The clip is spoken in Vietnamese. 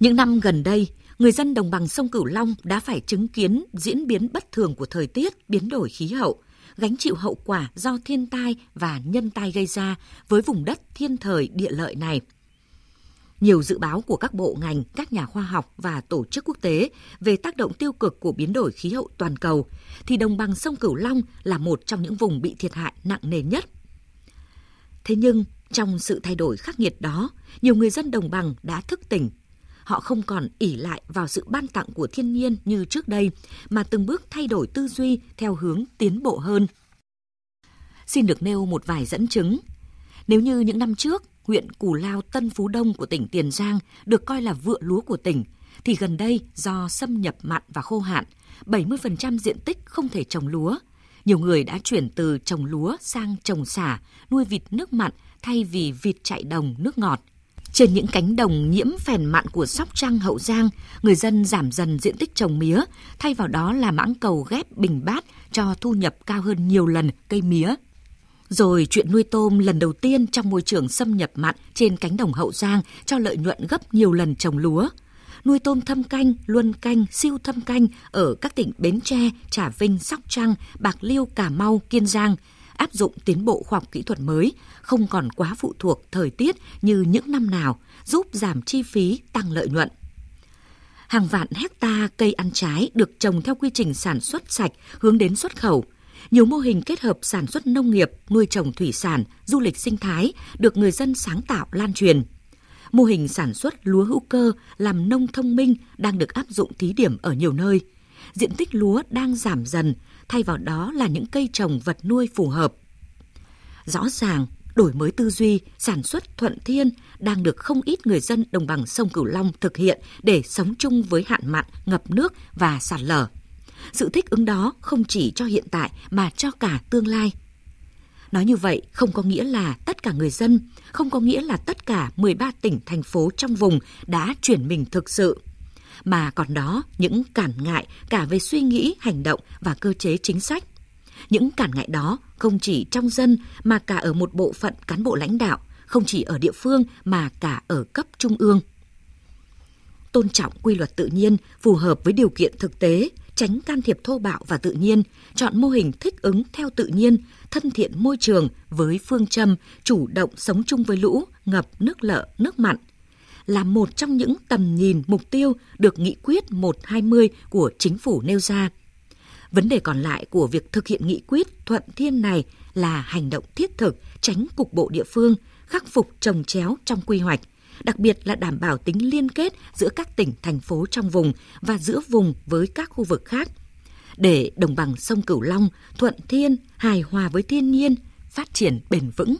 Những năm gần đây, người dân đồng bằng sông Cửu Long đã phải chứng kiến diễn biến bất thường của thời tiết, biến đổi khí hậu, gánh chịu hậu quả do thiên tai và nhân tai gây ra với vùng đất thiên thời địa lợi này. Nhiều dự báo của các bộ ngành, các nhà khoa học và tổ chức quốc tế về tác động tiêu cực của biến đổi khí hậu toàn cầu, thì đồng bằng sông Cửu Long là một trong những vùng bị thiệt hại nặng nề nhất. Thế nhưng, trong sự thay đổi khắc nghiệt đó, nhiều người dân đồng bằng đã thức tỉnh họ không còn ỉ lại vào sự ban tặng của thiên nhiên như trước đây, mà từng bước thay đổi tư duy theo hướng tiến bộ hơn. Xin được nêu một vài dẫn chứng. Nếu như những năm trước, huyện Cù Lao Tân Phú Đông của tỉnh Tiền Giang được coi là vựa lúa của tỉnh, thì gần đây do xâm nhập mặn và khô hạn, 70% diện tích không thể trồng lúa. Nhiều người đã chuyển từ trồng lúa sang trồng xả, nuôi vịt nước mặn thay vì vịt chạy đồng nước ngọt – trên những cánh đồng nhiễm phèn mặn của Sóc Trăng, Hậu Giang, người dân giảm dần diện tích trồng mía, thay vào đó là mãng cầu ghép bình bát cho thu nhập cao hơn nhiều lần cây mía. Rồi chuyện nuôi tôm lần đầu tiên trong môi trường xâm nhập mặn trên cánh đồng Hậu Giang cho lợi nhuận gấp nhiều lần trồng lúa. Nuôi tôm thâm canh, luân canh, siêu thâm canh ở các tỉnh Bến Tre, Trà Vinh, Sóc Trăng, Bạc Liêu, Cà Mau, Kiên Giang – áp dụng tiến bộ khoa học kỹ thuật mới, không còn quá phụ thuộc thời tiết như những năm nào, giúp giảm chi phí, tăng lợi nhuận. Hàng vạn hecta cây ăn trái được trồng theo quy trình sản xuất sạch hướng đến xuất khẩu. Nhiều mô hình kết hợp sản xuất nông nghiệp, nuôi trồng thủy sản, du lịch sinh thái được người dân sáng tạo lan truyền. Mô hình sản xuất lúa hữu cơ làm nông thông minh đang được áp dụng thí điểm ở nhiều nơi. Diện tích lúa đang giảm dần, thay vào đó là những cây trồng vật nuôi phù hợp. Rõ ràng, đổi mới tư duy, sản xuất thuận thiên đang được không ít người dân đồng bằng sông Cửu Long thực hiện để sống chung với hạn mặn, ngập nước và sạt lở. Sự thích ứng đó không chỉ cho hiện tại mà cho cả tương lai. Nói như vậy không có nghĩa là tất cả người dân, không có nghĩa là tất cả 13 tỉnh, thành phố trong vùng đã chuyển mình thực sự mà còn đó những cản ngại cả về suy nghĩ, hành động và cơ chế chính sách. Những cản ngại đó không chỉ trong dân mà cả ở một bộ phận cán bộ lãnh đạo, không chỉ ở địa phương mà cả ở cấp trung ương. Tôn trọng quy luật tự nhiên phù hợp với điều kiện thực tế, tránh can thiệp thô bạo và tự nhiên, chọn mô hình thích ứng theo tự nhiên, thân thiện môi trường với phương châm chủ động sống chung với lũ, ngập, nước lợ, nước mặn – là một trong những tầm nhìn mục tiêu được nghị quyết 120 của chính phủ nêu ra. Vấn đề còn lại của việc thực hiện nghị quyết thuận thiên này là hành động thiết thực, tránh cục bộ địa phương, khắc phục trồng chéo trong quy hoạch, đặc biệt là đảm bảo tính liên kết giữa các tỉnh, thành phố trong vùng và giữa vùng với các khu vực khác. Để đồng bằng sông Cửu Long thuận thiên, hài hòa với thiên nhiên, phát triển bền vững.